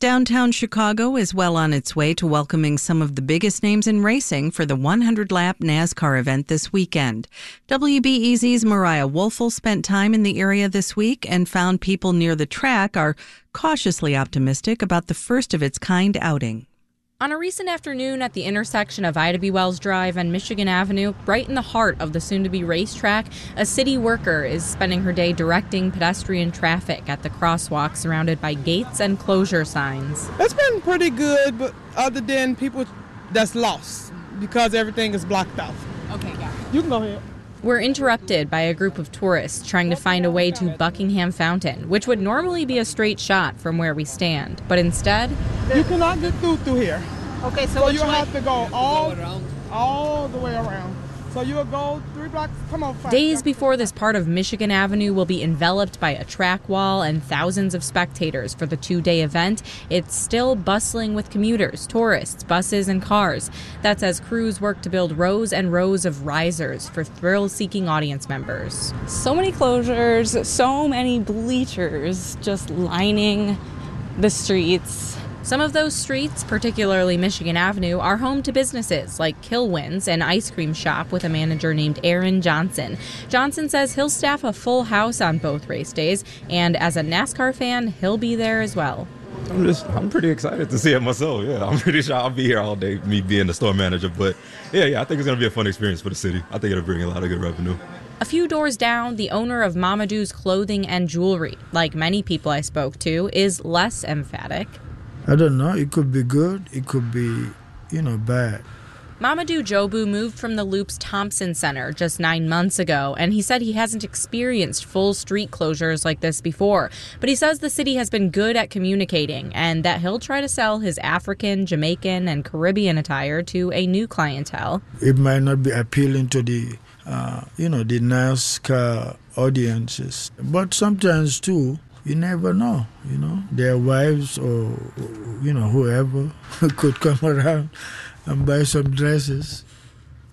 Downtown Chicago is well on its way to welcoming some of the biggest names in racing for the 100 lap NASCAR event this weekend. WBEZ's Mariah Woelfel spent time in the area this week and found people near the track are cautiously optimistic about the first of its kind outing. On a recent afternoon at the intersection of Ida B. Wells Drive and Michigan Avenue, right in the heart of the soon to be racetrack, a city worker is spending her day directing pedestrian traffic at the crosswalk surrounded by gates and closure signs. It's been pretty good, but other than people that's lost because everything is blocked off. Okay, yeah. You can go ahead. We're interrupted by a group of tourists trying to find a way to Buckingham Fountain, which would normally be a straight shot from where we stand. But instead, you cannot get through through here. Okay, so, so you way? have to go all all the way around. So you'll go three blocks. Come on. Five, Days before this part of Michigan Avenue will be enveloped by a track wall and thousands of spectators for the two-day event, it's still bustling with commuters, tourists, buses, and cars. That's as crews work to build rows and rows of risers for thrill-seeking audience members. So many closures, so many bleachers just lining the streets. Some of those streets, particularly Michigan Avenue, are home to businesses like Kilwins, an ice cream shop with a manager named Aaron Johnson. Johnson says he'll staff a full house on both race days, and as a NASCAR fan, he'll be there as well. I'm just, I'm pretty excited to see it myself. Yeah, I'm pretty sure I'll be here all day, me being the store manager. But yeah, yeah, I think it's going to be a fun experience for the city. I think it'll bring a lot of good revenue. A few doors down, the owner of Mamadou's Clothing and Jewelry, like many people I spoke to, is less emphatic. I don't know. It could be good. It could be, you know, bad. Mamadou Jobu moved from the Loop's Thompson Center just nine months ago, and he said he hasn't experienced full street closures like this before. But he says the city has been good at communicating and that he'll try to sell his African, Jamaican, and Caribbean attire to a new clientele. It might not be appealing to the, uh, you know, the NASCAR audiences, but sometimes too, you never know, you know. Their wives or, you know, whoever could come around and buy some dresses.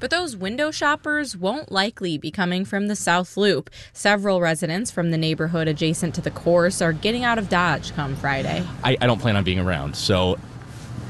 But those window shoppers won't likely be coming from the South Loop. Several residents from the neighborhood adjacent to the course are getting out of Dodge come Friday. I, I don't plan on being around, so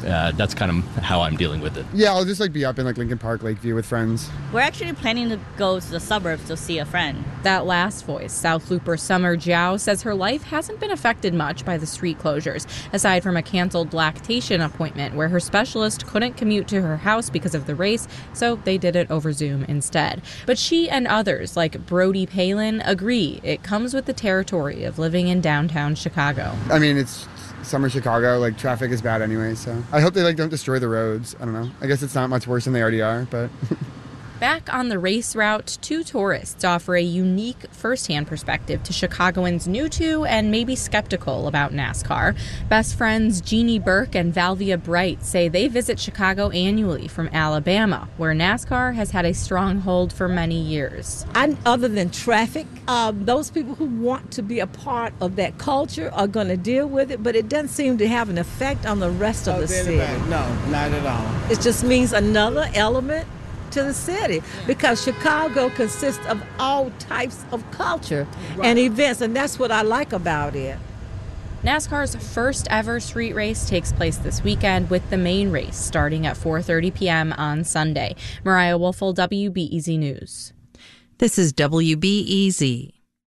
uh, that's kind of how I'm dealing with it. Yeah, I'll just like be up in like Lincoln Park, Lakeview with friends. We're actually planning to go to the suburbs to see a friend. That last voice, South Looper Summer Jiao, says her life hasn't been affected much by the street closures, aside from a canceled lactation appointment where her specialist couldn't commute to her house because of the race, so they did it over Zoom instead. But she and others, like Brody Palin, agree it comes with the territory of living in downtown Chicago. I mean, it's summer Chicago, like traffic is bad anyway. So I hope they like don't destroy the roads. I don't know. I guess it's not much worse than they already are, but. Back on the race route, two tourists offer a unique firsthand perspective to Chicagoans new to and maybe skeptical about NASCAR. Best friends Jeannie Burke and Valvia Bright say they visit Chicago annually from Alabama, where NASCAR has had a stronghold for many years. I, other than traffic, um, those people who want to be a part of that culture are going to deal with it, but it doesn't seem to have an effect on the rest of Oh, the city. No, not at all. It just means another element to the city because Chicago consists of all types of culture and events, and that's what I like about it. NASCAR's first ever street race takes place this weekend with the main race starting at 4:30 p.m. on Sunday. Mariah Woelfel, WBEZ News. This is WBEZ.